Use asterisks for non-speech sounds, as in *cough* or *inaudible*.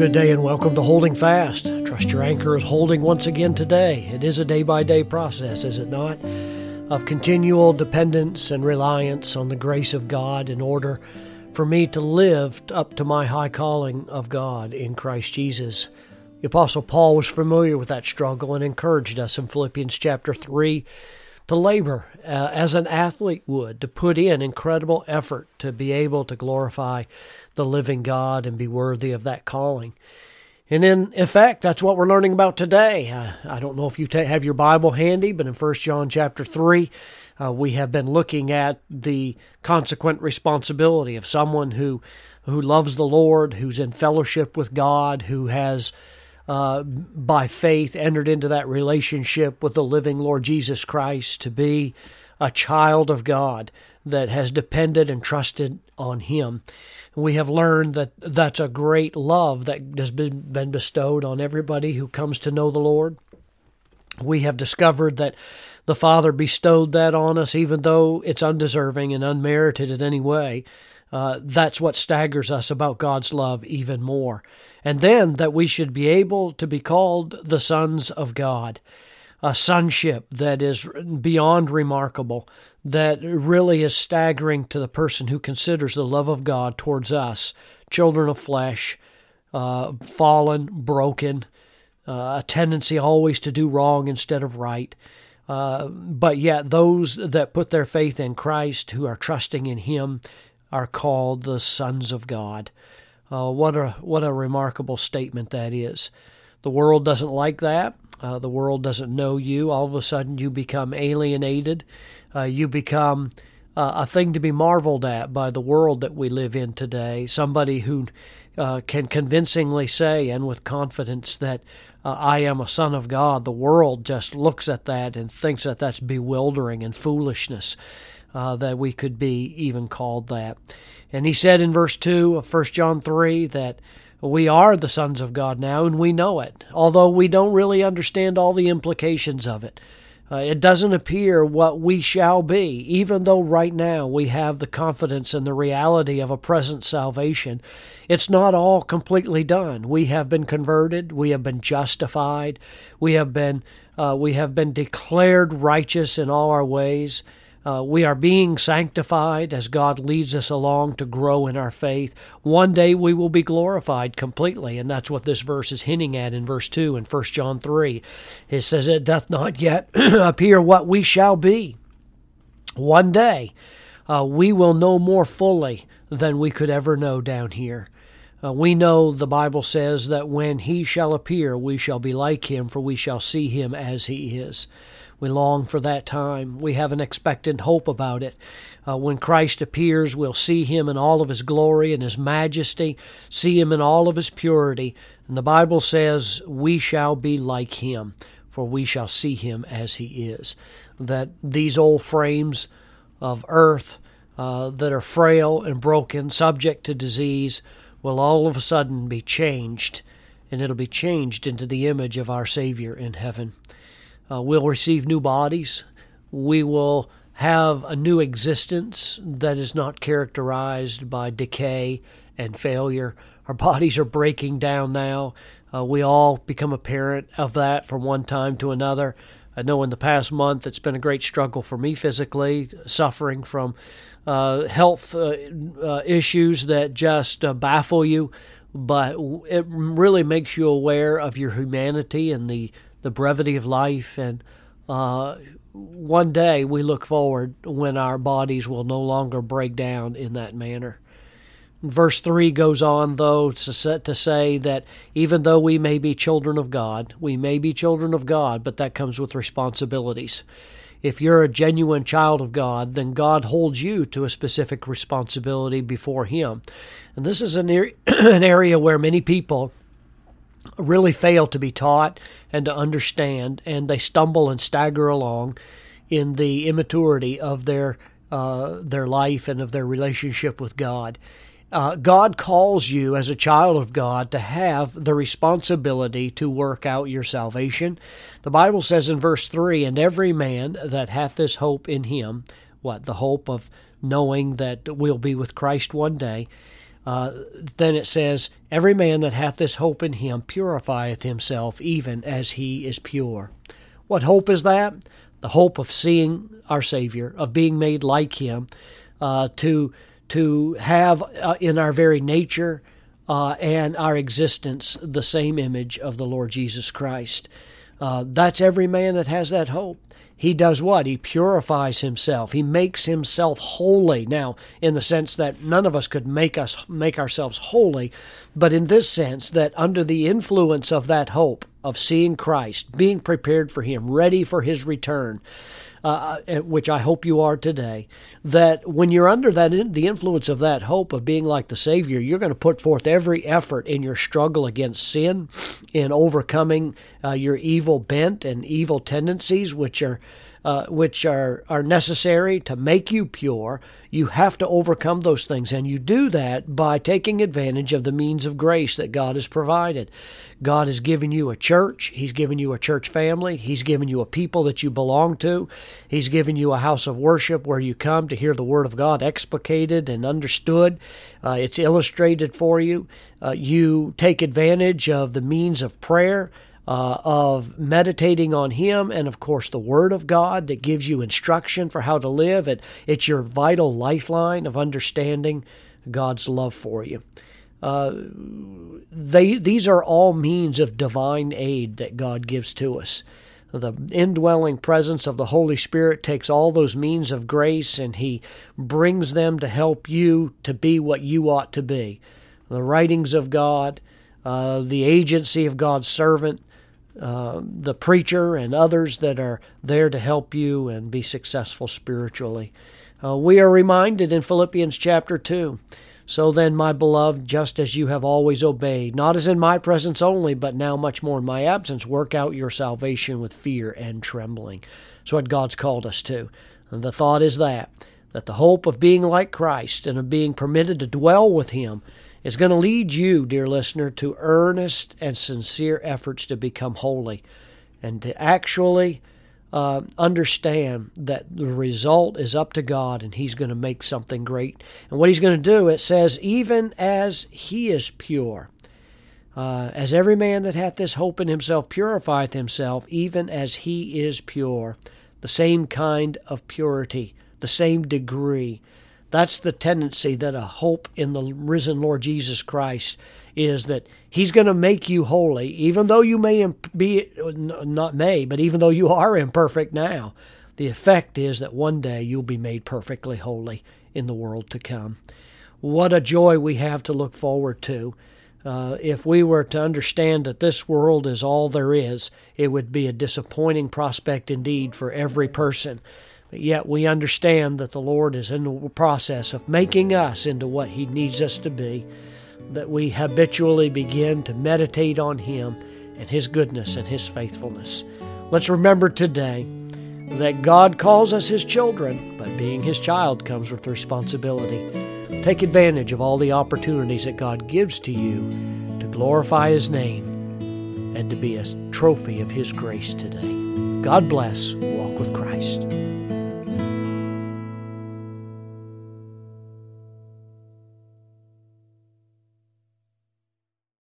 good day and welcome to Holding Fast. Trust your anchor is holding once again today. It is a day by day process, is it not? Of continual dependence and reliance on the grace of God in order for me to live up to my high calling of God in Christ Jesus. The Apostle Paul was familiar with that struggle and encouraged us in Philippians chapter 3 to labor uh, as an athlete would, to put in incredible effort to be able to glorify the living God and be worthy of that calling. And in effect, that's what we're learning about today. I don't know if you ta- have your Bible handy, but in 1 John chapter 3, uh, we have been looking at the consequent responsibility of someone who, who loves the Lord, who's in fellowship with God, who has uh, by faith entered into that relationship with the living Lord Jesus Christ to be a child of God that has depended and trusted on Him. We have learned that that's a great love that has been, been bestowed on everybody who comes to know the Lord. We have discovered that the Father bestowed that on us, even though it's undeserving and unmerited in any way. Uh, that's what staggers us about God's love even more. And then that we should be able to be called the sons of God, a sonship that is beyond remarkable, that really is staggering to the person who considers the love of God towards us, children of flesh, uh, fallen, broken, uh, a tendency always to do wrong instead of right. Uh, but yet, those that put their faith in Christ, who are trusting in Him, are called the sons of God. Uh, what a what a remarkable statement that is. The world doesn't like that. Uh, the world doesn't know you. All of a sudden, you become alienated. Uh, you become uh, a thing to be marveled at by the world that we live in today. Somebody who uh, can convincingly say and with confidence that uh, I am a son of God. The world just looks at that and thinks that that's bewildering and foolishness uh, that we could be even called that. And he said in verse 2 of 1 John 3 that we are the sons of God now and we know it, although we don't really understand all the implications of it. Uh, it doesn't appear what we shall be, even though right now we have the confidence and the reality of a present salvation. It's not all completely done. We have been converted, we have been justified, we have been uh, we have been declared righteous in all our ways. Uh, we are being sanctified as God leads us along to grow in our faith. One day we will be glorified completely, and that's what this verse is hinting at in verse 2 in 1 John 3. It says, It doth not yet *clears throat* appear what we shall be. One day uh, we will know more fully than we could ever know down here. Uh, we know the Bible says that when he shall appear, we shall be like him, for we shall see him as he is. We long for that time. We have an expectant hope about it. Uh, when Christ appears, we'll see him in all of his glory and his majesty, see him in all of his purity. And the Bible says, We shall be like him, for we shall see him as he is. That these old frames of earth uh, that are frail and broken, subject to disease, will all of a sudden be changed, and it'll be changed into the image of our Savior in heaven. Uh, we'll receive new bodies. We will have a new existence that is not characterized by decay and failure. Our bodies are breaking down now. Uh, we all become a parent of that from one time to another. I know in the past month it's been a great struggle for me physically, suffering from uh, health uh, uh issues that just uh, baffle you, but it really makes you aware of your humanity and the the brevity of life, and uh, one day we look forward when our bodies will no longer break down in that manner. Verse 3 goes on, though, to, say that even though we may be children of God, we may be children of God, but that comes with responsibilities. If you're a genuine child of God, then God holds you to a specific responsibility before Him. And this is an, *clears throat* an area where many people really fail to be taught and to understand, and they stumble and stagger along in the immaturity of their uh, their life and of their relationship with God. Uh, God calls you as a child of God to have the responsibility to work out your salvation. The Bible says in verse 3 And every man that hath this hope in him, what? The hope of knowing that we'll be with Christ one day, uh, then it says, Every man that hath this hope in him purifieth himself even as he is pure. What hope is that? The hope of seeing our Savior, of being made like him, uh, to, to have uh, in our very nature uh, and our existence the same image of the Lord Jesus Christ. Uh, that's every man that has that hope he does what? He purifies himself. He makes himself holy. Now, in the sense that none of us could make us make ourselves holy, but in this sense that under the influence of that hope of seeing Christ, being prepared for him, ready for his return, uh, which I hope you are today, that when you're under that in, the influence of that hope of being like the Savior, you're going to put forth every effort in your struggle against sin, in overcoming uh, your evil bent and evil tendencies, which are uh, which are, are necessary to make you pure, you have to overcome those things. And you do that by taking advantage of the means of grace that God has provided. God has given you a church, He's given you a church family, He's given you a people that you belong to, He's given you a house of worship where you come to hear the Word of God explicated and understood. Uh, it's illustrated for you. Uh, you take advantage of the means of prayer uh, of meditating on Him, and of course, the Word of God that gives you instruction for how to live. It, it's your vital lifeline of understanding God's love for you. Uh, they, these are all means of divine aid that God gives to us. The indwelling presence of the Holy Spirit takes all those means of grace and He brings them to help you to be what you ought to be. The writings of God, uh, the agency of God's servant, uh, the preacher and others that are there to help you and be successful spiritually. Uh, we are reminded in Philippians chapter 2 So then, my beloved, just as you have always obeyed, not as in my presence only, but now much more in my absence, work out your salvation with fear and trembling. That's what God's called us to. And the thought is that, that the hope of being like Christ and of being permitted to dwell with Him is going to lead you, dear listener, to earnest and sincere efforts to become holy and to actually uh, understand that the result is up to God and He's going to make something great. And what He's going to do, it says, even as He is pure. Uh, as every man that hath this hope in himself purifieth himself, even as he is pure. The same kind of purity, the same degree. That's the tendency that a hope in the risen Lord Jesus Christ is that He's going to make you holy, even though you may be, not may, but even though you are imperfect now. The effect is that one day you'll be made perfectly holy in the world to come. What a joy we have to look forward to. Uh, if we were to understand that this world is all there is, it would be a disappointing prospect indeed for every person. But yet we understand that the Lord is in the process of making us into what He needs us to be, that we habitually begin to meditate on Him and His goodness and His faithfulness. Let's remember today that God calls us His children, but being His child comes with responsibility. Take advantage of all the opportunities that God gives to you to glorify His name and to be a trophy of His grace today. God bless. Walk with Christ.